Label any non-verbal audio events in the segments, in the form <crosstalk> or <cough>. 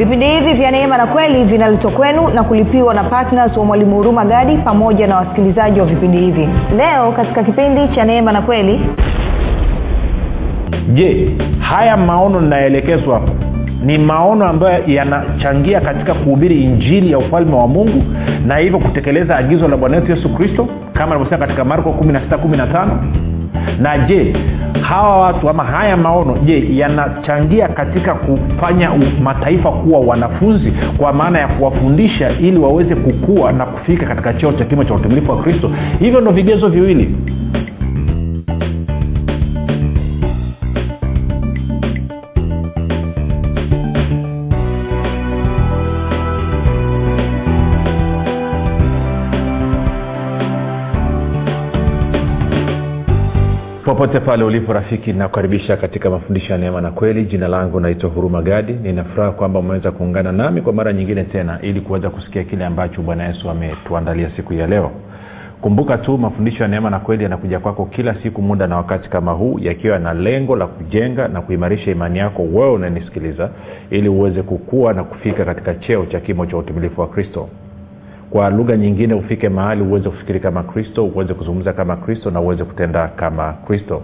vipindi hivi vya neema na kweli vinaletwa kwenu na kulipiwa na ptns wa mwalimu huruma gadi pamoja na wasikilizaji wa vipindi hivi. Leo katika kipindi cha neema na kweli. Je haya maono ninayoelekezwa hapa ni maono ambayo yanachangia katika kuhubiri injili ya ufalme wa mungu na hivyo kutekeleza agizo la bwana wetu yesu kristo kama alivyosema katika marko 1615 na je hawa watu ama haya maono je yanachangia katika kufanya mataifa kuwa wanafunzi kwa maana ya kuwafundisha ili waweze kukua na kufika katika cheo cha kimo cha utumilifu wa kristo? Hivyo ndo vigezo viwili popote pale ulipo rafiki nakukaribisha katika mafundisho ya neema na kweli. Jina langu naitwa huruma gadi. Ninafuraha kwamba umeweza kuungana nami kwa mara nyingine tena ili kuweza kusikia kile ambacho bwana yesu ametuandalia siku ya leo. Kumbuka tu mafundisho ya neema na kweli yanakuja kwako kila siku muda na wakati kama huu yakiwa na lengo la kujenga na kuimarisha imani yako wewe unanisikiliza ili uweze kukua na kufika katika cheo cha kimo cha utumilifu wa kristo kwa lugha nyingine ufike mahali uweze kufikiri kama kristo uweze kuzungumza kama kristo na uweze kutenda kama kristo.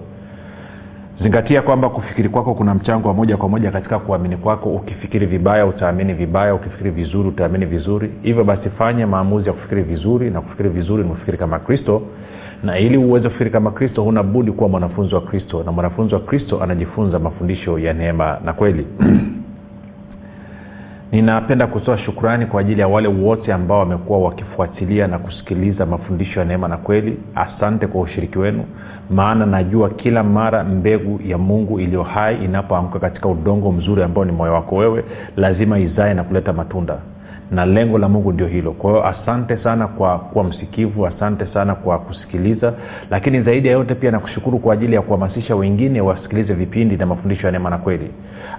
Zingatia kwamba kufikiri kwako kuna mchango wa moja kwa moja katika kuamini kwako. Ukifikiri vibaya utaamini vibaya. Ukifikiri vizuri utaamini vizuri. Hivyo basi fanya maamuzi ya kufikiri vizuri na kufikiri vizuri ni kufikiri kama kristo. Na ili uweze kufikiri kama kristo huna budi kuwa mwanafunzi wa kristo. Na mwanafunzi wa kristo anajifunza mafundisho ya neema na kweli <clears throat> ninapenda kutoa shukrani kwa ajili ya wale wote ambao wamekuwa wakifuatilia na kusikiliza mafundisho ya neema na kweli. Asante kwa ushiriki wenu maana najua kila mara mbegu ya mungu iliyo hai inapoanguka katika udongo mzuri ambao ni moyo wako wewe lazima izae na kuleta matunda. Na lengo la mungu ndio hilo. Kwa hiyo asante sana kwa kuwa msikivu asante sana kwa kusikiliza. Lakini zaidi ya yote pia nakushukuru kwa ajili ya kuhamasisha wengine wasikilize vipindi na mafundisho ya neema na kweli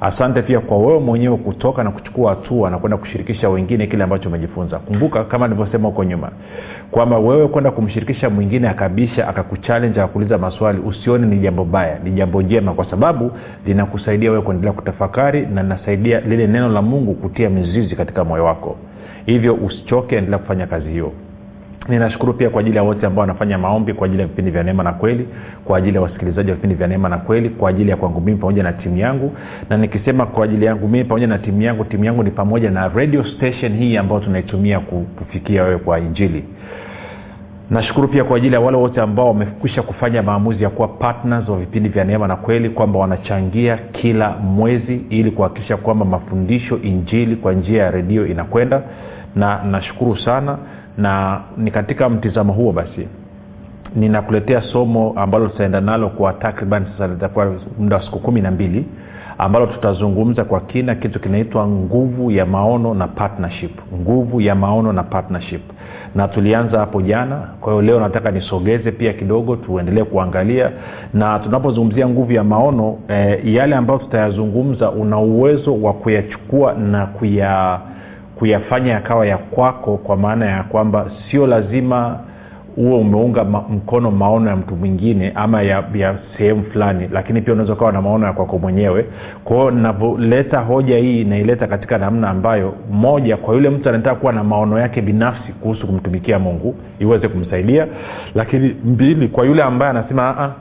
asante pia kwa wewe mwenyewe kutoka na kuchukua hatua na kwenda kushirikisha wengine kile ambacho umejifunza. Kumbuka kama nilivyosema huko nyuma kwamba wewe kwenda kumshirikisha mwingine akabisha akakuchallenge akakuuliza maswali usione ni jambo baya ni jambo jema kwa sababu linakusaidia wewe kuendelea kutafakari na linasaidia lile neno la mungu kutia mizizi katika moyo wako. Hivyo usichoke endelea kufanya kazi hiyo ninashukuru pia kwa ajili ya wote ambao wanafanya maombi kwa ajili ya vipindi vya neema na kweli kwa ajili ya wasikilizaji wa vipindi vya neema na kweli kwa ajili ya kwangu mimi pamoja na timu yangu. Na nikisema kwa ajili yangu mimi pamoja na timu yangu timu yangu ni pamoja na radio station hii ambayo tunaitumia kufikia wewe kwa injili. Nashukuru pia kwa ajili ya wale wote ambao wamekwisha kufanya maamuzi ya kuwa partners wa vipindi vya neema na kweli kwamba wanachangia kila mwezi ili kuhakikisha kwamba mafundisho injili kwa njia ya redio inakwenda. Na nashukuru sana na ni katika mtizamo huo basi ninakuletea somo ambalo tutaenda nalo kwa takriban sasa litakuwa muda wa siku kumi na mbili ambalo tutazungumza kwa kina kitu kinaitwa nguvu ya maono na partnership. Nguvu ya maono na partnership. Na tulianza hapo jana kwa hiyo leo nataka nisogeze pia kidogo tuendelee kuangalia. Na tunapozungumzia nguvu ya maono eh, yale ambayo tutayazungumza una uwezo wa kuyachukua na kuya kuyafanya yakawa ya kwako kwa maana ya kwamba sio lazima huo umeunga ma, mkono maono ya mtu mwingine ama ya, ya sehemu fulani lakini pia unaweza ukawa na maono ya kwako mwenyewe. Kwahio navyoleta hoja hii inaileta katika namna ambayo moja kwa yule mtu anataka kuwa na maono yake binafsi kuhusu kumtumikia mungu iweze kumsaidia lakini mbili kwa yule ambaye anasema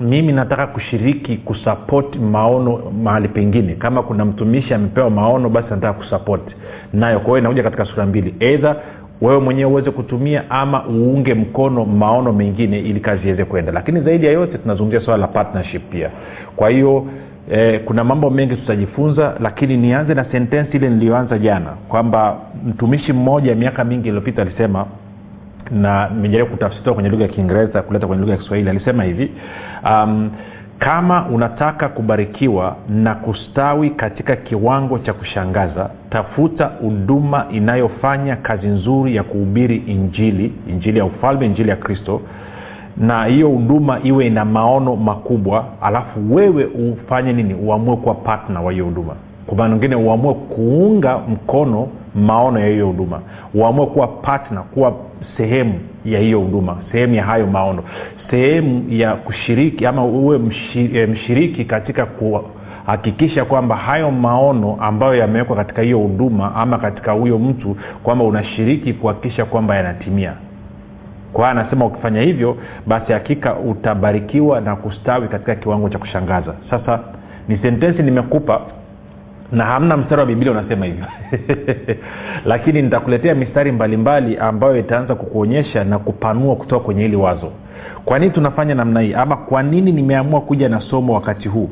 mimi nataka kushiriki kusapoti maono mahali pengine. Kama kuna mtumishi amepewa maono basi nataka kusapoti nayo. Kwa hiyo inakuja katika sura mbili. Eidha wewe mwenyewe uweze kutumia ama uunge mkono maono mengine ili kazi iweze kwenda lakini zaidi ya yote tunazungumzia swala la partnership pia. Kwa hiyo eh, kuna mambo mengi tutajifunza lakini nianze na sentensi ile niliyoanza jana kwamba mtumishi mmoja miaka mingi iliyopita alisema na nimejaribu kutafsiriwa kwenye lugha ya kiingereza kuleta kwenye lugha ya kiswahili. Alisema hivi um, kama unataka kubarikiwa na kustawi katika kiwango cha kushangaza tafuta huduma inayofanya kazi nzuri ya kuhubiri injili injili ya ufalme injili ya kristo na hiyo huduma iwe ina maono makubwa alafu wewe ufanye nini? Uamue kuwa patna wa hiyo huduma kwa maana ingine uamue kuunga mkono maono ya hiyo huduma. Uamue kuwa patna kuwa sehemu ya hiyo huduma sehemu ya hayo maono. Sehemu ya kushiriki ama uwe mshiriki katika kuhakikisha kwamba hayo maono ambayo yamewekwa katika hiyo huduma ama katika huyo mtu kwamba unashiriki kuhakikisha kwamba yanatimia. Kwa anasema ukifanya hivyo basi hakika utabarikiwa na kustawi katika kiwango cha kushangaza. Sasa ni sentensi nimekupa na hamna mstari wa biblia unasema hivyo. <laughs> Lakini nitakuletea mistari mbalimbali mbali ambayo itaanza kukuonyesha na kupanua kutoka kwenye hili wazo. Kwa nini tunafanya namna hii? Ama kwa nini nimeamua kuja na somo wakati huu?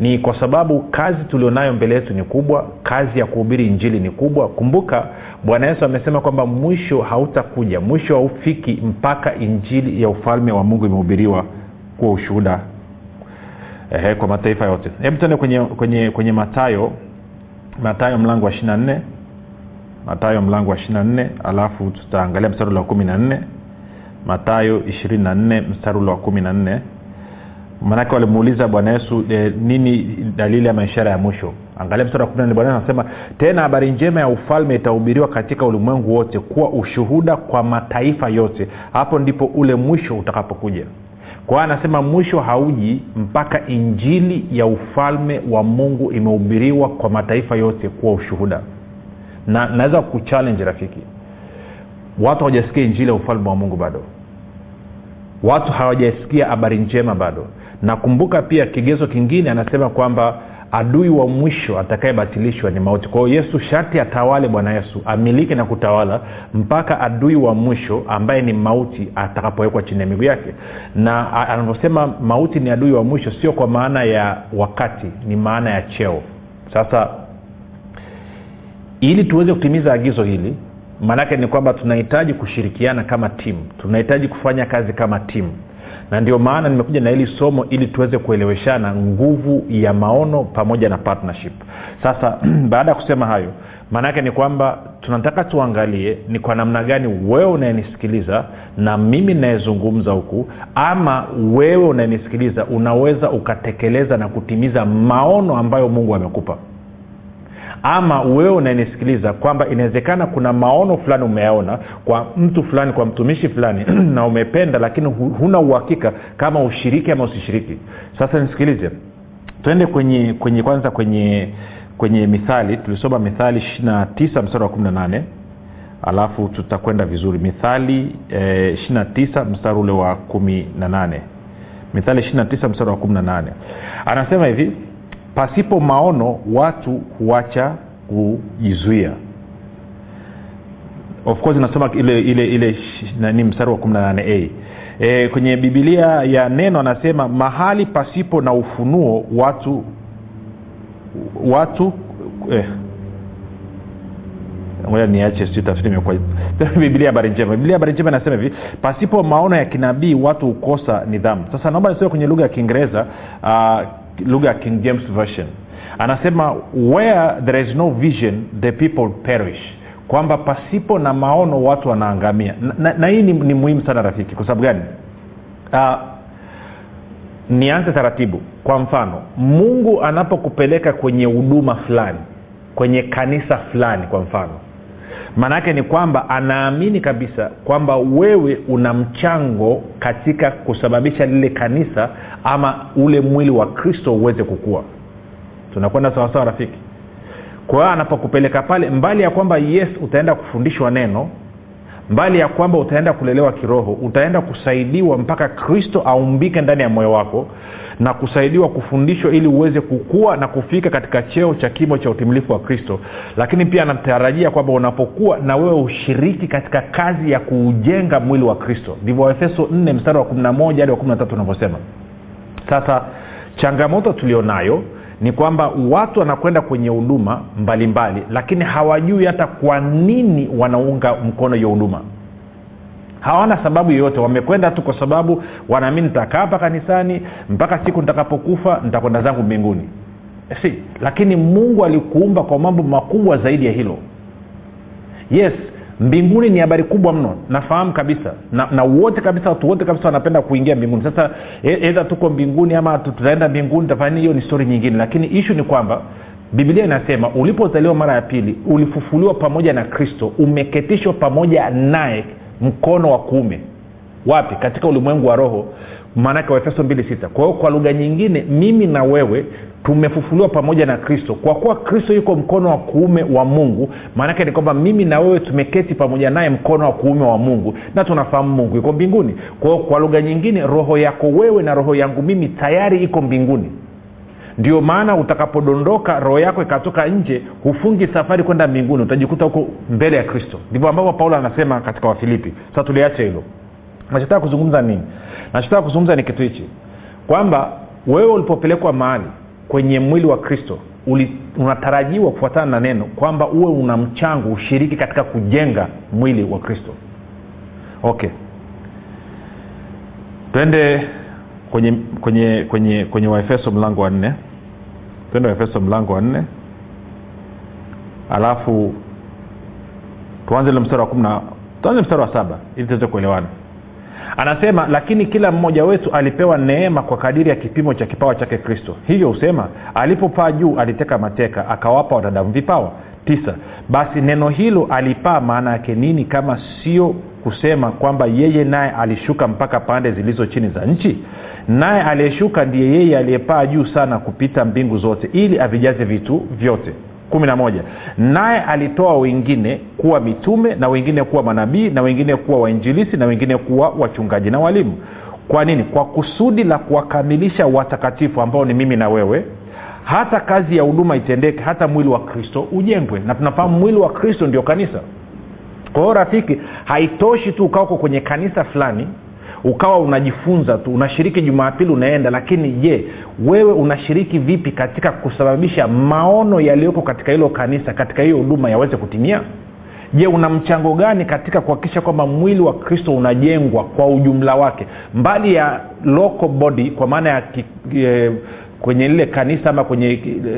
Ni kwa sababu kazi tulionayo mbele yetu ni kubwa kazi ya kuhubiri injili ni kubwa. Kumbuka bwana yesu amesema kwamba mwisho hautakuja mwisho haufiki mpaka injili ya ufalme wa mungu imehubiriwa kuwa ushuhuda Ehe, kwa mataifa yote. Hebu tuende kwenye, kwenye, kwenye matayo matayo mlango wa ishiri nne. Matayo mlango wa ishiri nne alafu tutaangalia mstari ule wa kumi na nne. Matayo ishirini na nne mstari ule wa kumi na nne. Manake walimuuliza bwana yesu e, nini dalili ya maishara ya mwisho? Angalia mstari wa kumi na bwana anasema tena habari njema ya ufalme itahubiriwa katika ulimwengu wote kuwa ushuhuda kwa mataifa yote. Hapo ndipo ule mwisho utakapokuja kwa anasema mwisho hauji mpaka injili ya ufalme wa mungu imehubiriwa kwa mataifa yote kuwa ushuhuda. Na naweza kuchallenge rafiki watu hawajasikia injili ya ufalme wa mungu bado. Watu hawajasikia habari njema bado. Nakumbuka pia kigezo kingine anasema kwamba adui wa mwisho atakayebatilishwa ni mauti. Kwa hiyo yesu sharti atawale bwana yesu amiliki na kutawala mpaka adui wa mwisho ambaye ni mauti atakapowekwa chini ya miguu yake. Na anavyosema mauti ni adui wa mwisho sio kwa maana ya wakati ni maana ya cheo. Sasa ili tuweze kutimiza agizo hili maanake ni kwamba tunahitaji kushirikiana kama timu tunahitaji kufanya kazi kama timu na ndio maana nimekuja na hili somo ili tuweze kueleweshana nguvu ya maono pamoja na partnership. Sasa <clears throat> baada ya kusema hayo maanaake ni kwamba tunataka tuangalie ni kwa namna gani wewe unayenisikiliza na mimi nayezungumza huku ama wewe unayenisikiliza unaweza ukatekeleza na kutimiza maono ambayo mungu amekupa ama wewe unanisikiliza kwamba inawezekana kuna maono fulani umeyaona kwa mtu fulani kwa mtumishi fulani <clears throat> na umependa lakini huna uhakika kama ushiriki ama usishiriki. Sasa nisikilize. Twende kwenye kwenye kwanza kwenye kwenye mithali. Tulisoma mithali ishirina tisa mstari wa kumi na nane. Alafu tutakwenda vizuri. Mithali eh, ishirina mstari ule wa kumi na nane. Mithali ishirina tisa mstari wa kumi na nane. Anasema hivi pasipo maono watu huacha kujizuia. Of course nasoma ile ile ile nani mstari wa 18 a. E, kwenye bibilia ya neno anasema mahali pasipo na ufunuo watu watu eh, niache sijui tafsiri imekuwa <laughs> biblia habari njema. Biblia habari njema inasema hivi pasipo maono ya kinabii watu hukosa nidhamu. Sasa naomba nisome kwenye lugha ya kiingereza uh, lugha ya king james version anasema where there is no vision the people perish. Kwamba pasipo na maono watu wanaangamia. Na, na, na hii ni, ni muhimu sana rafiki. Kwa sababu gani? Uh, nianze taratibu. Kwa mfano mungu anapokupeleka kwenye huduma fulani kwenye kanisa fulani kwa mfano maanaake ni kwamba anaamini kabisa kwamba wewe una mchango katika kusababisha lile kanisa ama ule mwili wa kristo uweze kukua. Tunakwenda sawasawa rafiki? Kwa hiyo anapokupeleka pale mbali ya kwamba yes utaenda kufundishwa neno mbali ya kwamba utaenda kulelewa kiroho utaenda kusaidiwa mpaka kristo aumbike ndani ya moyo wako na kusaidiwa kufundishwa ili uweze kukua na kufika katika cheo cha kimo cha utimilifu wa kristo. Lakini pia anatarajia kwamba unapokuwa na wewe ushiriki katika kazi ya kuujenga mwili wa kristo. Ndivyo waefeso 4 mstari wa 11 hadi wa 13 unavyosema. Sasa changamoto tulionayo ni kwamba watu wanakwenda kwenye huduma mbalimbali lakini hawajui hata kwa nini wanaunga mkono hiyo huduma. Hawana sababu yoyote. Wamekwenda tu kwa sababu wanaamini nitakaa hapa kanisani mpaka siku nitakapokufa nitakwenda zangu mbinguni. Si. Lakini mungu alikuumba kwa mambo makubwa zaidi ya hilo. Yes mbinguni ni habari kubwa mno. Nafahamu kabisa. Na, na wote kabisa watu wote kabisa wanapenda kuingia mbinguni. Sasa edha tuko mbinguni ama tutaenda mbinguni tafanya hiyo ni stori nyingine. Lakini ishu ni kwamba biblia inasema ulipozaliwa mara ya pili ulifufuliwa pamoja na kristo umeketishwa pamoja naye mkono wa kuume. Wapi? Katika ulimwengu wa roho maanake waefeso 26 kwa hiyo kwa lugha nyingine mimi na wewe tumefufuliwa pamoja na kristo. Kwa kuwa kristo yuko mkono wa kuume wa mungu maanake ni kwamba mimi na wewe tumeketi pamoja naye mkono wa kuume wa mungu na tunafahamu mungu yuko mbinguni. Kwa hiyo kwa lugha nyingine roho yako wewe na roho yangu mimi tayari iko mbinguni. Ndio maana utakapodondoka roho yako ikatoka nje hufungi safari kwenda mbinguni. Utajikuta huko mbele ya kristo. Ndivyo ambavyo paulo anasema katika wafilipi. Sasa tuliacha hilo. Nachotaka kuzungumza nini nachotaka kuzungumza ni kitu hichi kwamba wewe ulipopelekwa mahali kwenye mwili wa kristo unatarajiwa kufuatana na neno kwamba uwe una mchango ushiriki katika kujenga mwili wa kristo. Okay. Twende kwenye kwenye kwenye kwenye waefeso mlango wa nne. Twende waefeso mlango wa nne. Alafu tuanze ile mstari wa kumi na tuanze mstari wa saba ili tuweze kuelewana anasema lakini kila mmoja wetu alipewa neema kwa kadiri ya kipimo cha kipawa chake kristo. Hivyo husema alipopaa juu aliteka mateka akawapa wanadamu vipawa. Tisa basi neno hilo alipaa maana yake nini kama sio kusema kwamba yeye naye alishuka mpaka pande zilizo chini za nchi? Naye aliyeshuka ndiye yeye aliyepaa juu sana kupita mbingu zote ili avijaze vitu vyote kumi na moja. Naye alitoa wengine kuwa mitume na wengine kuwa manabii na wengine kuwa wainjilisi na wengine kuwa wachungaji na walimu. Kwa nini? Kwa kusudi la kuwakamilisha watakatifu ambao ni mimi na wewe. Hata kazi ya huduma itendeke hata mwili wa kristo ujengwe. Na tunafahamu mwili wa kristo ndio kanisa. Kwa hiyo rafiki haitoshi tu ukaoko kwenye kanisa fulani ukawa unajifunza tu unashiriki jumapili unaenda lakini je wewe unashiriki vipi katika kusababisha maono yaliyoko katika hilo kanisa katika hiyo huduma yaweze kutimia? Je una mchango gani katika kuhakikisha kwamba mwili wa kristo unajengwa kwa ujumla wake? Mbali ya local body kwa maana ya ki, e, kwenye lile kanisa ama kwenye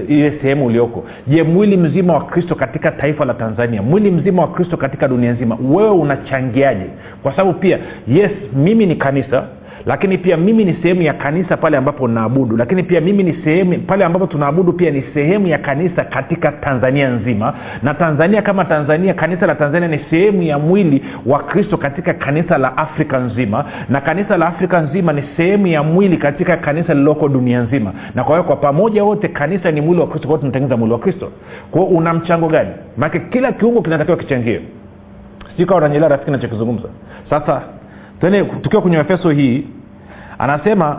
ile sehemu ulioko. Je mwili mzima wa kristo katika taifa la tanzania mwili mzima wa kristo katika dunia nzima wewe unachangiaje? Kwa sababu pia yes mimi ni kanisa lakini pia mimi ni sehemu ya kanisa pale ambapo naabudu. Lakini pia mimi ni sehemu pale ambapo tunaabudu pia ni sehemu ya kanisa katika tanzania nzima. Na tanzania kama tanzania kanisa la tanzania ni sehemu ya mwili wa kristo katika kanisa la afrika nzima. Na kanisa la afrika nzima ni sehemu ya mwili katika kanisa lililoko dunia nzima. Na kwa hiyo kwa pamoja wote kanisa ni mwili wa kristo kwao tunatengeneza mwili wa kristo. Kwao una mchango gani? Maanake kila kiungo kinatakiwa kichangie sijui kawa unanyelea rafiki nachokizungumza sasa tene tukiwa kwenye efeso hii anasema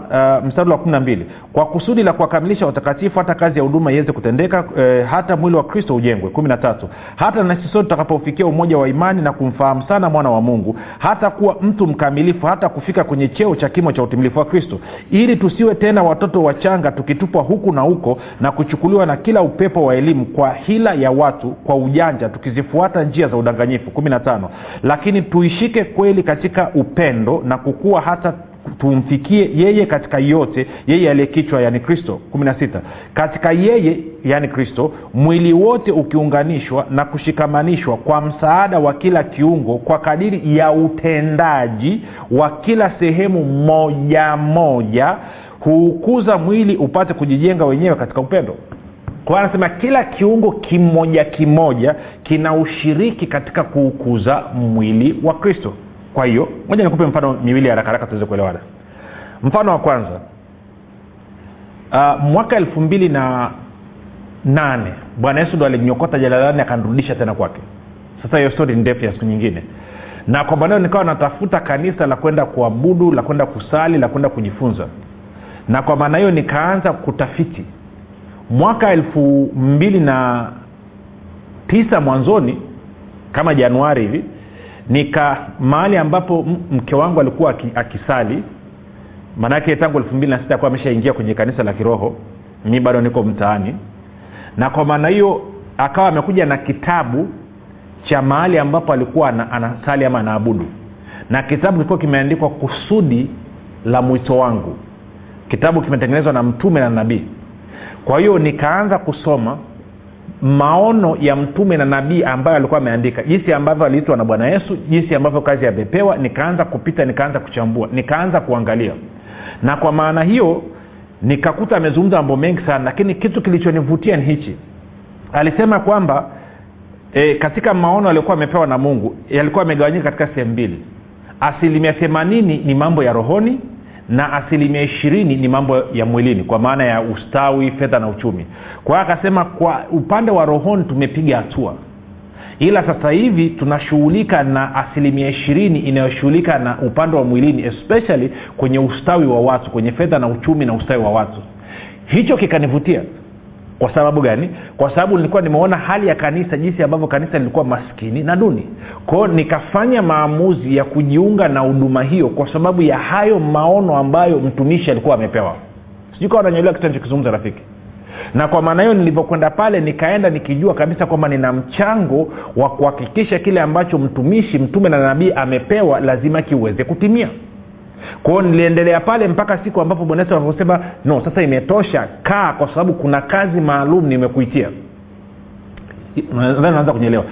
uh, mstari wa kumi na mbili kwa kusudi la kuwakamilisha watakatifu hata kazi ya huduma iweze kutendeka eh, hata mwili wa kristo ujengwe. Kumi na tatu hata nasi sote tutakapofikia umoja wa imani na kumfahamu sana mwana wa mungu hata kuwa mtu mkamilifu hata kufika kwenye cheo cha kimo cha utimilifu wa kristo ili tusiwe tena watoto wachanga tukitupwa huku na huko na kuchukuliwa na kila upepo wa elimu kwa hila ya watu kwa ujanja tukizifuata njia za udanganyifu. Kumi na tano lakini tuishike kweli katika upendo na kukua hata tumfikie yeye katika yote yeye aliyekichwa yani kristo. 16 katika yeye yani kristo mwili wote ukiunganishwa na kushikamanishwa kwa msaada wa kila kiungo kwa kadiri ya utendaji wa kila sehemu moja moja huukuza mwili upate kujijenga wenyewe katika upendo. Kwa anasema kila kiungo kimoja kimoja kina ushiriki katika kuukuza mwili wa kristo kwa hiyo moja nikupe mfano miwili haraka haraka tuweze kuelewana. Mfano wa kwanza uh, mwaka elfu mbili na nane bwana yesu ndo alinyokota jalalani akanrudisha tena kwake. Sasa hiyo stori ndefu ya siku nyingine. Na kwa maneo nikawa natafuta kanisa la kwenda kuabudu la kwenda kusali la kwenda kujifunza. Na kwa maana hiyo nikaanza kutafiti. Mwaka elfu mbili na tisa mwanzoni kama januari hivi nika mahali ambapo mke wangu alikuwa akisali. Maanake tangu elfu mbili na sita kuwa ameshaingia kwenye kanisa la kiroho. Mi bado niko mtaani. Na kwa maana hiyo akawa amekuja na kitabu cha mahali ambapo alikuwa anasali ama anaabudu. Na kitabu kilikuwa kimeandikwa kusudi la mwito wangu. Kitabu kimetengenezwa na mtume na nabii. Kwa hiyo nikaanza kusoma maono ya mtume na nabii ambayo alikuwa ameandika. Jinsi ambavyo aliitwa na bwana yesu jinsi ambavyo kazi amepewa nikaanza kupita nikaanza kuchambua nikaanza kuangalia. Na kwa maana hiyo nikakuta amezungumza mambo mengi sana lakini kitu kilichonivutia ni hichi. Alisema kwamba e, katika maono aliokuwa amepewa na mungu yalikuwa amegawanyika katika sehemu mbili. Asilimia themanini ni mambo ya rohoni na asilimia ishirini ni mambo ya mwilini kwa maana ya ustawi fedha na uchumi. Kwa hiyo akasema kwa upande wa rohoni tumepiga hatua. Ila sasa hivi tunashughulika na asilimia ishirini inayoshughulika na upande wa mwilini especially kwenye ustawi wa watu kwenye fedha na uchumi na ustawi wa watu. Hicho kikanivutia kwa sababu gani? Kwa sababu nilikuwa nimeona hali ya kanisa jinsi ambavyo kanisa lilikuwa maskini na duni. Kwao nikafanya maamuzi ya kujiunga na huduma hiyo kwa sababu ya hayo maono ambayo mtumishi alikuwa amepewa. Sijui kawa nanyelewa kitu nachokizungumza rafiki. Na kwa maana hiyo nilivyokwenda pale nikaenda nikijua kabisa kwamba nina mchango wa kuhakikisha kile ambacho mtumishi mtume na nabii amepewa lazima kiweze kutimia kwao niliendelea pale mpaka siku ambapo bwanaesu yesu no sasa imetosha kaa kwa sababu kuna kazi maalum nimekuitia. Nadhani naanza kunyelewa.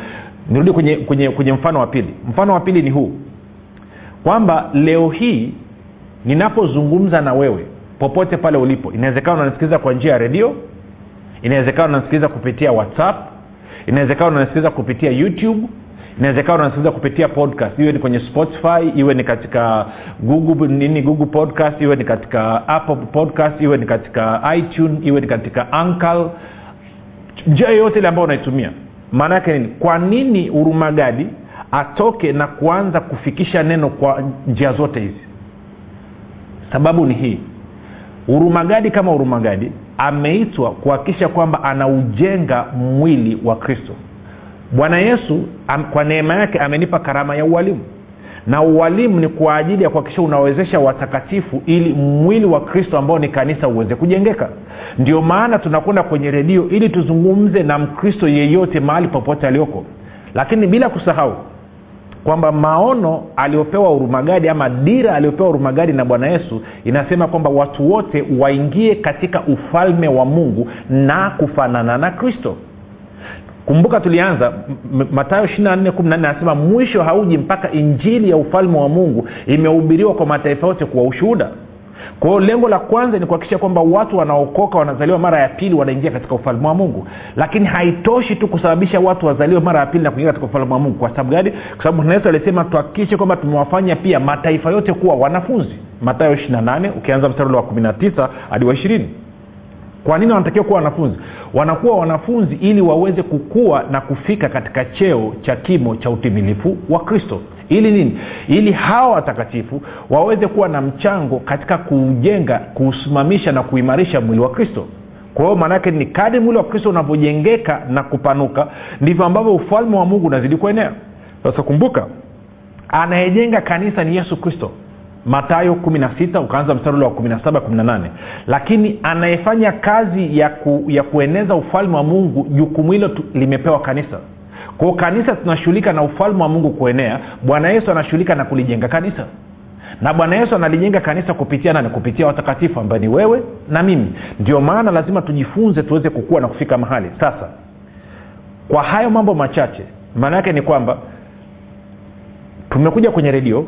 Nirudi kwenye, kwenye, kwenye mfano wa pili. Mfano wa pili ni huu. Kwamba leo hii ninapozungumza na wewe popote pale ulipo inawezekana unanisikiliza kwa njia ya redio inawezekana unanisikiliza kupitia whatsapp inawezekana unanisikiliza kupitia youtube inawezekana unasikiliza kupitia podcast. Iwe ni kwenye spotify iwe ni katika google nini google podcast iwe ni katika apple podcast iwe ni katika itune iwe ni katika ankle njia yoyote ile ambayo unaitumia. Maana yake nini? Kwa nini urumagadi atoke na kuanza kufikisha neno kwa njia zote hizi? Sababu ni hii. Hurumagadi kama hurumagadi ameitwa kuhakikisha kwamba anaujenga mwili wa kristo bwana yesu am, kwa neema yake amenipa karama ya ualimu. Na ualimu ni kwa ajili ya kuhakikisha unawezesha watakatifu ili mwili wa kristo ambao ni kanisa uweze kujengeka. Ndio maana tunakwenda kwenye redio ili tuzungumze na mkristo yeyote mahali popote aliyoko lakini bila kusahau kwamba maono aliyopewa urumagadi ama dira aliyopewa urumagadi na bwana yesu inasema kwamba watu wote waingie katika ufalme wa mungu na kufanana na kristo kumbuka tulianza matayo 24 anasema mwisho hauji mpaka injili ya ufalme wa mungu imehubiriwa kwa mataifa yote kuwa ushuhuda. Kwa hiyo lengo la kwanza ni kuhakikisha kwamba watu wanaokoka wanazaliwa mara ya pili wanaingia katika ufalme wa mungu. Lakini haitoshi tu kusababisha watu wazaliwe mara ya pili na kuingia katika ufalme wa mungu. Kwa sababu gani? Kwa sababu yesu alisema tuhakikishe kwamba tumewafanya pia mataifa yote kuwa wanafunzi. Matayo 28 ukianza mstari wa 19 hadi wa ishirini kwa nini wanatakiwa kuwa wanafunzi? Wanakuwa wanafunzi ili waweze kukua na kufika katika cheo cha kimo cha utimilifu wa kristo. Ili nini? Ili hawa watakatifu waweze kuwa na mchango katika kuujenga kuusimamisha na kuimarisha mwili wa kristo. Kwa hiyo maanaake ni kadi mwili wa kristo unavyojengeka na kupanuka ndivyo ambavyo ufalme wa mungu unazidi kuenea. Sasa kumbuka anayejenga kanisa ni yesu kristo matayo 16 ukaanza mstari wa 17 18 lakini anayefanya kazi ya, ku, ya kueneza ufalme wa mungu jukumu hilo limepewa kanisa. Kwao kanisa tunashughulika na ufalme wa mungu kuenea. Bwana yesu anashughulika na kulijenga kanisa. Na bwana yesu analijenga kanisa kupitia nani? Kupitia watakatifu ambaye ni wewe na mimi. Ndio maana lazima tujifunze tuweze kukua na kufika mahali. Sasa kwa hayo mambo machache maana yake ni kwamba tumekuja kwenye redio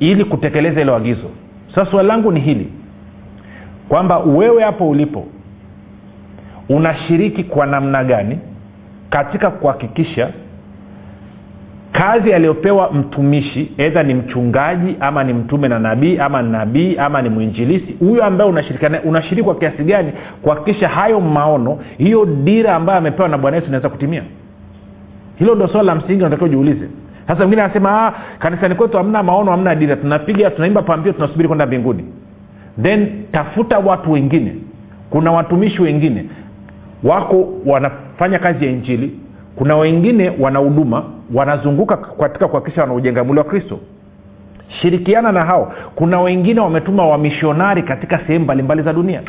ili kutekeleza hilo agizo. Sasa swali langu ni hili kwamba wewe hapo ulipo unashiriki kwa namna gani katika kuhakikisha kazi aliyopewa mtumishi edha ni mchungaji ama ni mtume na nabii ama nabii ama ni mwinjilisi huyo ambaye unashirikana unashiriki kwa kiasi gani kuhakikisha hayo maono hiyo dira ambayo amepewa na bwana yesu inaweza kutimia? Hilo ndo swala la msingi unatakiwa ujiulize sasa mwingine anasema ah, kanisani kwetu hamna maono hamna dira. Tunapiga tunaimba pambio tunasubiri kwenda mbinguni. Then tafuta watu wengine. Kuna watumishi wengine. Wako wanafanya kazi ya injili. Kuna wengine wana huduma wanazunguka katika kuhakikisha wanaujenga mwili wa kristo. Shirikiana na hao. Kuna wengine wametuma wamishonari katika sehemu mbalimbali za dunia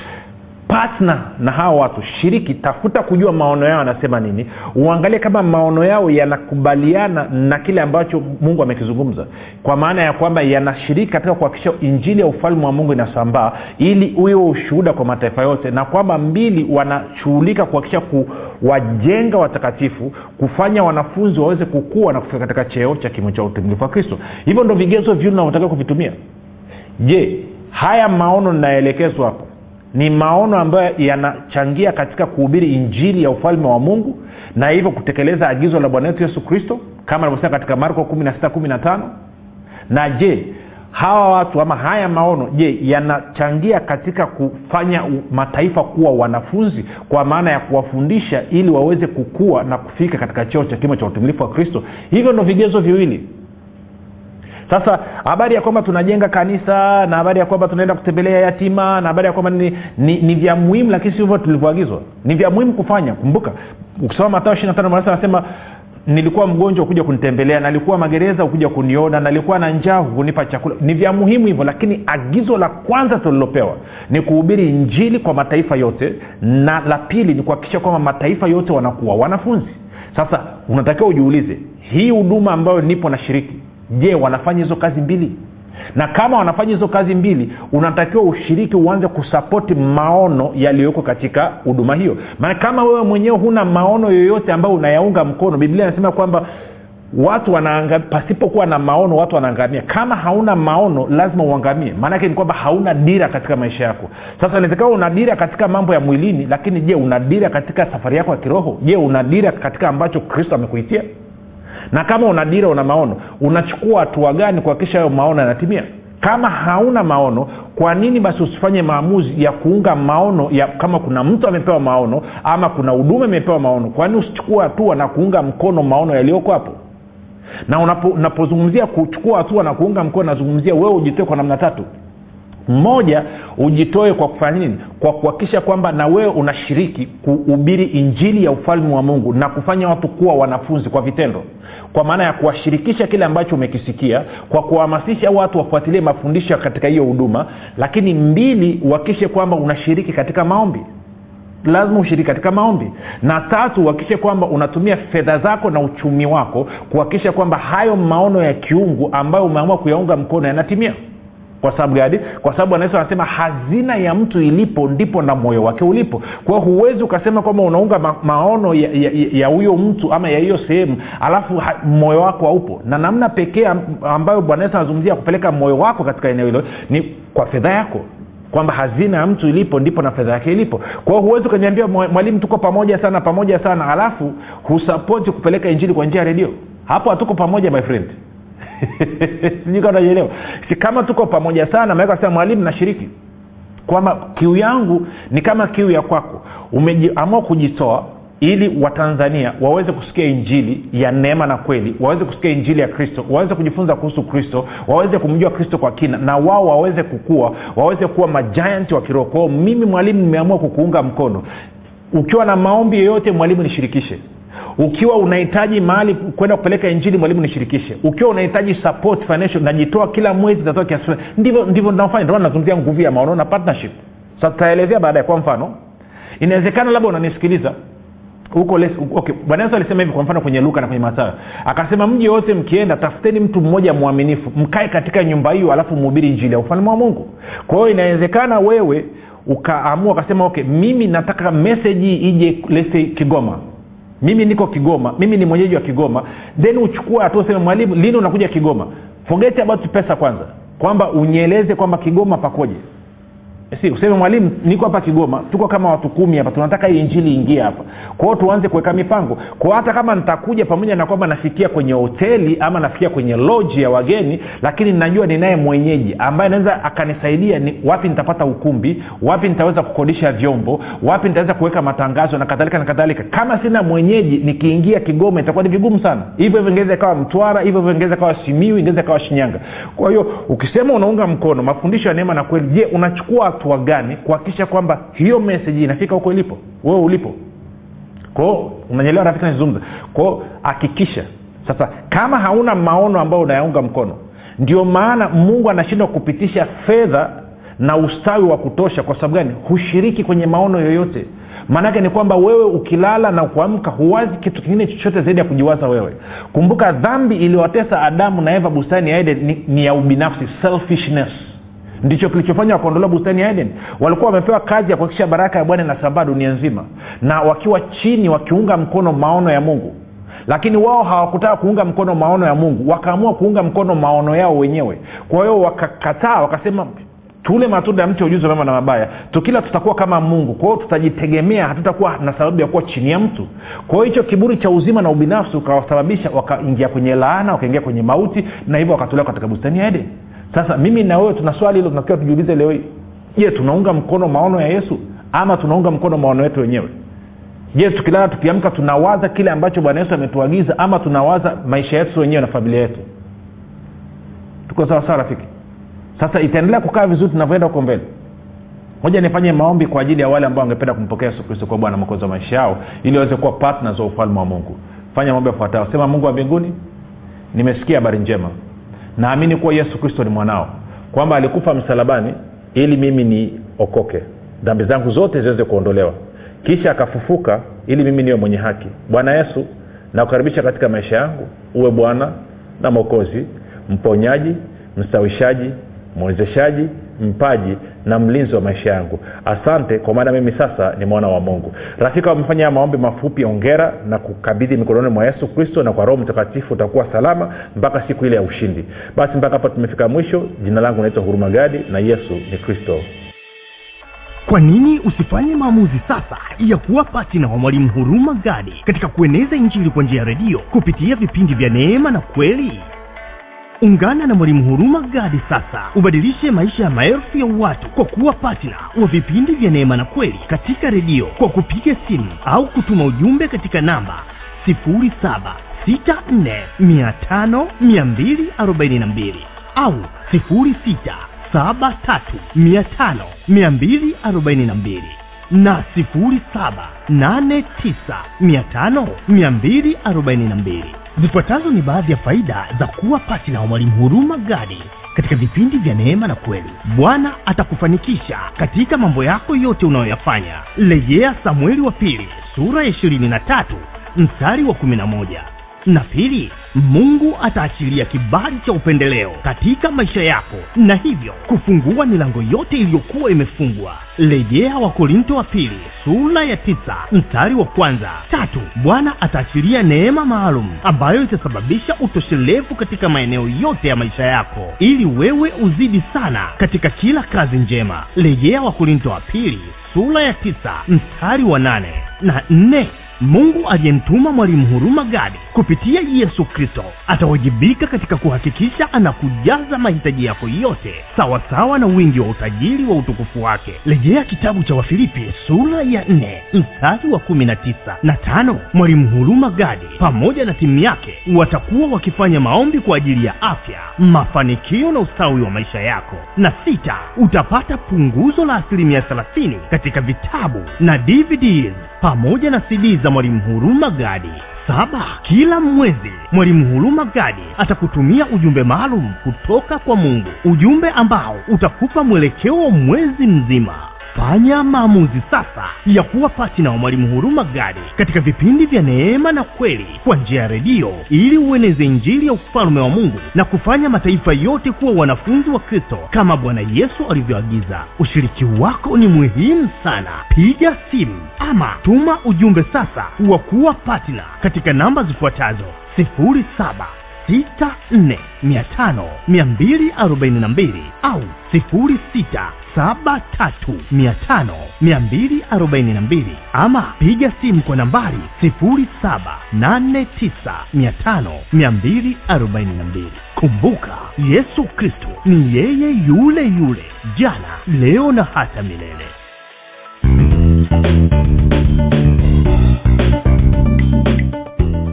patna na hawa watu shiriki tafuta kujua maono yao anasema nini. Uangalie kama maono yao yanakubaliana na kile ambacho mungu amekizungumza. Kwa maana ya kwamba yanashiriki katika kuhakikisha injili ya ufalme wa mungu inasambaa ili huyo ushuhuda kwa mataifa yote na kwamba mbili wanashughulika kuhakikisha kuwajenga watakatifu kufanya wanafunzi waweze kukua na kufika katika cheo cha kimo cha utimilifu wa kristo. Hivyo ndo vigezo vyu navyotakiwa kuvitumia. Je haya maono ninayoelekezwa hapo ni maono ambayo yanachangia katika kuhubiri injili ya ufalme wa mungu na hivyo kutekeleza agizo la bwana wetu yesu kristo kama alivyosema katika marko 16 na je hawa watu ama haya maono je yanachangia katika kufanya mataifa kuwa wanafunzi kwa maana ya kuwafundisha ili waweze kukua na kufika katika cheo cha kimo cha utumilifu wa kristo? Hivyo ndo vigezo viwili sasa habari ya kwamba tunajenga kanisa na habari ya kwamba tunaenda kutembelea yatima na habari ya kwamba ni, ni, ni vya muhimu lakini si hivyo tulivyoagizwa. Ni vya muhimu kufanya. Kumbuka ukisoma matao ishiri anasema nilikuwa mgonjwa ukuja kunitembelea nalikuwa magereza ukuja kuniona nalikuwa na njaa kunipa chakula. Ni vya muhimu hivyo lakini agizo la kwanza tulilopewa ni kuhubiri njili kwa mataifa yote na la pili ni kuhakikisha kwamba mataifa yote wanakuwa wanafunzi. Sasa unatakiwa ujiulize hii huduma ambayo nipo na shiriki je wanafanya hizo kazi mbili? Na kama wanafanya hizo kazi mbili unatakiwa ushiriki uanze kusapoti maono yaliyoko katika huduma hiyo. Maana kama wewe mwenyewe huna maono yoyote ambayo unayaunga mkono biblia inasema kwamba watu wanaanga, pasipokuwa na maono watu wanaangamia. Kama hauna maono lazima uangamie. Maanake ni kwamba hauna dira katika maisha yako. Sasa inawezekana una dira katika mambo ya mwilini lakini je una dira katika safari yako ya kiroho? Je una dira katika ambacho kristo amekuitia na kama una dira una maono unachukua hatua gani kuhakikisha hayo maono yanatimia? Kama hauna maono kwa nini basi usifanye maamuzi ya kuunga maono ya kama kuna mtu amepewa maono ama kuna huduma imepewa maono? Kwani usichukua hatua na kuunga mkono maono yaliyoko hapo? Na unapo, unapozungumzia kuchukua hatua na kuunga mkono nazungumzia wewe ujitoe kwa namna tatu. Mmoja ujitoe kwa kufanya nini? Kwa kuhakikisha kwamba na wewe unashiriki kuhubiri injili ya ufalme wa mungu na kufanya watu kuwa wanafunzi kwa vitendo. Kwa maana ya kuwashirikisha kile ambacho umekisikia kwa kuwahamasisha watu wafuatilie mafundisho katika hiyo huduma lakini mbili uhakikishe kwamba unashiriki katika maombi. Lazima ushiriki katika maombi. Na tatu uhakikishe kwamba unatumia fedha zako na uchumi wako kuhakikisha kwamba hayo maono ya kiungu ambayo umeamua kuyaunga mkono yanatimia kwa sababu gani? Kwa sababu anaweza anasema hazina ya mtu ilipo ndipo na moyo wake ulipo. Kwao huwezi ukasema kwamba unaunga ma- maono ya huyo mtu ama ya hiyo sehemu alafu ha, moyo wako haupo. Na namna pekee ambayo bwana yesu anazungumzia kupeleka moyo wako katika eneo hilo ni kwa fedha yako. Kwamba hazina ya mtu ilipo ndipo na fedha yake ilipo. Kwa hiyo huwezi ukaniambia mwalimu tuko pamoja sana pamoja sana. Alafu husapoti kupeleka injili kwa njia ya redio. Hapo hatuko pamoja my friend <laughs> sijui kama kama tuko pamoja sana maana sema mwalimu nashiriki. Kwamba kiu yangu ni kama kiu ya kwako. Umeamua kujitoa ili watanzania waweze kusikia injili ya neema na kweli waweze kusikia injili ya kristo waweze kujifunza kuhusu kristo waweze kumjua kristo kwa kina na wao waweze kukua waweze kuwa majianti wa kiroho. Kwao mimi mwalimu nimeamua kukuunga mkono. Ukiwa na maombi yoyote mwalimu nishirikishe ukiwa unahitaji mahali kwenda kupeleka injili mwalimu nishirikishe. Ukiwa unahitaji support financial najitoa kila mwezi natoa kiasi ndivyo ndivyo nafanya nazungumzia nguvu ya maono na partnership. Sasa tutaelezea baadaye. Kwa mfano inawezekana labda unanisikiliza. Huko okay. bwana yesu alisema hivi kwa mfano kwenye luka na kwenye mathayo. Akasema mji wote mkienda tafuteni mtu mmoja mwaminifu mkae katika nyumba hiyo alafu mhubiri njili ya ufalme wa mungu. Kwa hiyo inawezekana wewe ukaamua ukasema okay mimi nataka meseji ije lese kigoma mimi niko kigoma mimi ni mwenyeji wa kigoma. Then uchukue hatua useme mwalimu lini unakuja kigoma? Forget about pesa kwanza. Kwamba unyeleze kwamba kigoma pakoje si useme mwalimu niko hapa kigoma tuko kama watu kumi hapa tunataka hii injili ingie hapa. Kwao tuanze kuweka mipango. Kwao hata kama nitakuja pamoja na kwamba nafikia kwenye hoteli ama nafikia kwenye loji ya wageni lakini najua ninaye mwenyeji ambaye anaweza akanisaidia ni wapi nitapata ukumbi wapi nitaweza kukodisha vyombo wapi nitaweza kuweka matangazo na kadhalika na kadhalika. Kama sina mwenyeji nikiingia kigoma itakuwa ni vigumu sana. Hivyo hivyo ingeweza ikawa mtwara hivyo hivyo ingeweza ikawa simiu ingeweza ikawa shinyanga. Kwa hiyo ukisema unaunga mkono mafundisho ya neema na kweli je unachukua hatua gani kuhakikisha kwamba hiyo meseji inafika huko ilipo? Wewe ulipo. Kwao unanyelewa rafiki nazungumza kwao hakikisha. Sasa kama hauna maono ambayo unayaunga mkono ndio maana mungu anashindwa kupitisha fedha na ustawi wa kutosha. Kwa sababu gani? Hushiriki kwenye maono yoyote. Maanake ni kwamba wewe ukilala na kuamka huwazi kitu kingine chochote zaidi ya kujiwaza wewe. Kumbuka dhambi iliyowatesa adamu na eva bustani ya ni, ni ya ubinafsi selfishness ndicho kilichofanya wakaondolewa bustani ya eden. Walikuwa wamepewa kazi ya kuhakikisha baraka ya bwana inasambaa dunia nzima na wakiwa chini wakiunga mkono maono ya mungu. Lakini wao hawakutaka kuunga mkono maono ya mungu wakaamua kuunga mkono maono yao wenyewe. Kwa hiyo wakakataa wakasema tule matunda ya mti wa mema na mabaya tukila tutakuwa kama mungu. Kwa hiyo tutajitegemea hatutakuwa na sababu ya kuwa chini ya mtu. Kwa hiyo hicho kiburi cha uzima na ubinafsi ukawasababisha wakaingia kwenye laana wakaingia kwenye mauti na hivyo wakatolewa katika bustani ya eden sasa mimi na wewe tuna swali hilo tunatakiwa tujiulize leo hii. Je tunaunga mkono maono ya yesu ama tunaunga mkono maono yetu wenyewe? Je tukilala tukiamka tunawaza kile ambacho bwana yesu ametuagiza ama tunawaza maisha yetu wenyewe na familia yetu? Tuko sawasawa rafiki? Sasa itaendelea kukaa vizuri tunavyoenda huko mbele. Moja nifanye maombi kwa ajili ya wale ambao wangependa kumpokea yesu kristo kwa bwana mwokozi wa maisha yao ili waweze kuwa partners wa ufalme wa mungu. Fanya maombi yafuatayo. Sema mungu wa mbinguni nimesikia habari njema naamini kuwa yesu kristo ni mwanao kwamba alikufa msalabani ili mimi niokoke dhambi zangu zote ziweze kuondolewa. Kisha akafufuka ili mimi niwe mwenye haki. Bwana yesu nakukaribisha katika maisha yangu. Uwe bwana na mwokozi mponyaji mstawishaji mwezeshaji mpaji na mlinzi wa maisha yangu. Asante kwa maana mimi sasa ni mwana wa mungu. Rafika wamefanya maombi mafupi ongera na kukabidhi mikononi mwa yesu kristo na kwa roho mtakatifu utakuwa salama mpaka siku ile ya ushindi. Basi mpaka hapa tumefika mwisho. Jina langu naitwa huruma gadi na yesu ni kristo. Kwa nini usifanye maamuzi sasa ya kuwa patina wa mwalimu huruma gadi katika kueneza injili kwa njia ya redio kupitia vipindi vya neema na kweli ungana na mwalimu huruma gadi sasa. Ubadilishe maisha ya maelfu ya watu kwa kuwa patna wa vipindi vya neema na kweli katika redio. Kwa kupiga simu au kutuma ujumbe katika namba 7645242 au 6735242 na 7895242 zifuatazo ni baadhi ya faida za kuwa patina wa mwalimu huruma gadi katika vipindi vya neema na kweli. Bwana atakufanikisha katika mambo yako yote unayoyafanya. Rejea samueli wa pili sura ya 23 mstari wa 11 na pili mungu ataachilia kibali cha upendeleo katika maisha yako. Na hivyo kufungua milango yote iliyokuwa imefungwa. Rejea wakorinto wa pili sura ya tisa mstari wa kwanza. Tatu bwana ataachilia neema maalum ambayo itasababisha utoshelevu katika maeneo yote ya maisha yako ili wewe uzidi sana katika kila kazi njema. Rejea wakorinto wa pili sura ya tisa mstari wa nane na nne mungu aliyemtuma mwalimu huruma gadi kupitia yesu kristo. Atawajibika katika kuhakikisha anakujaza mahitaji yako yote sawasawa na wingi wa utajiri wa utukufu wake. Rejea kitabu cha wafilipi sura ya 4 mstari wa 19 na tano. Mwalimu huruma gadi pamoja na timu yake watakuwa wakifanya maombi kwa ajili ya afya mafanikio na ustawi wa maisha yako. Na sita utapata punguzo la asilimia 30 katika vitabu na dvds pamoja na cd mwalimu huruma gadi. Saba kila mwezi mwalimu huruma gadi atakutumia ujumbe maalum kutoka kwa mungu. Ujumbe ambao utakupa mwelekeo mwezi mzima fanya maamuzi sasa ya kuwa patina wa mwalimu huruma gadi katika vipindi vya neema na kweli kwa njia ya redio ili ueneze injili ya ufalume wa mungu na kufanya mataifa yote kuwa wanafunzi wa kristo kama bwana yesu alivyoagiza. Ushiriki wako ni muhimu sana. Piga simu ama tuma ujumbe sasa wa kuwa patina katika namba zifuatazo 07 sita nne mia tano mia mbili arobaini na mbili au sifuri sita saba tatu mia tano mia mbili arobaini na mbili ama piga simu kwa nambari sifuri saba nane tisa mia tano mia mbili arobaini na mbili. Kumbuka yesu kristo ni yeye yule yule jana leo na hata milele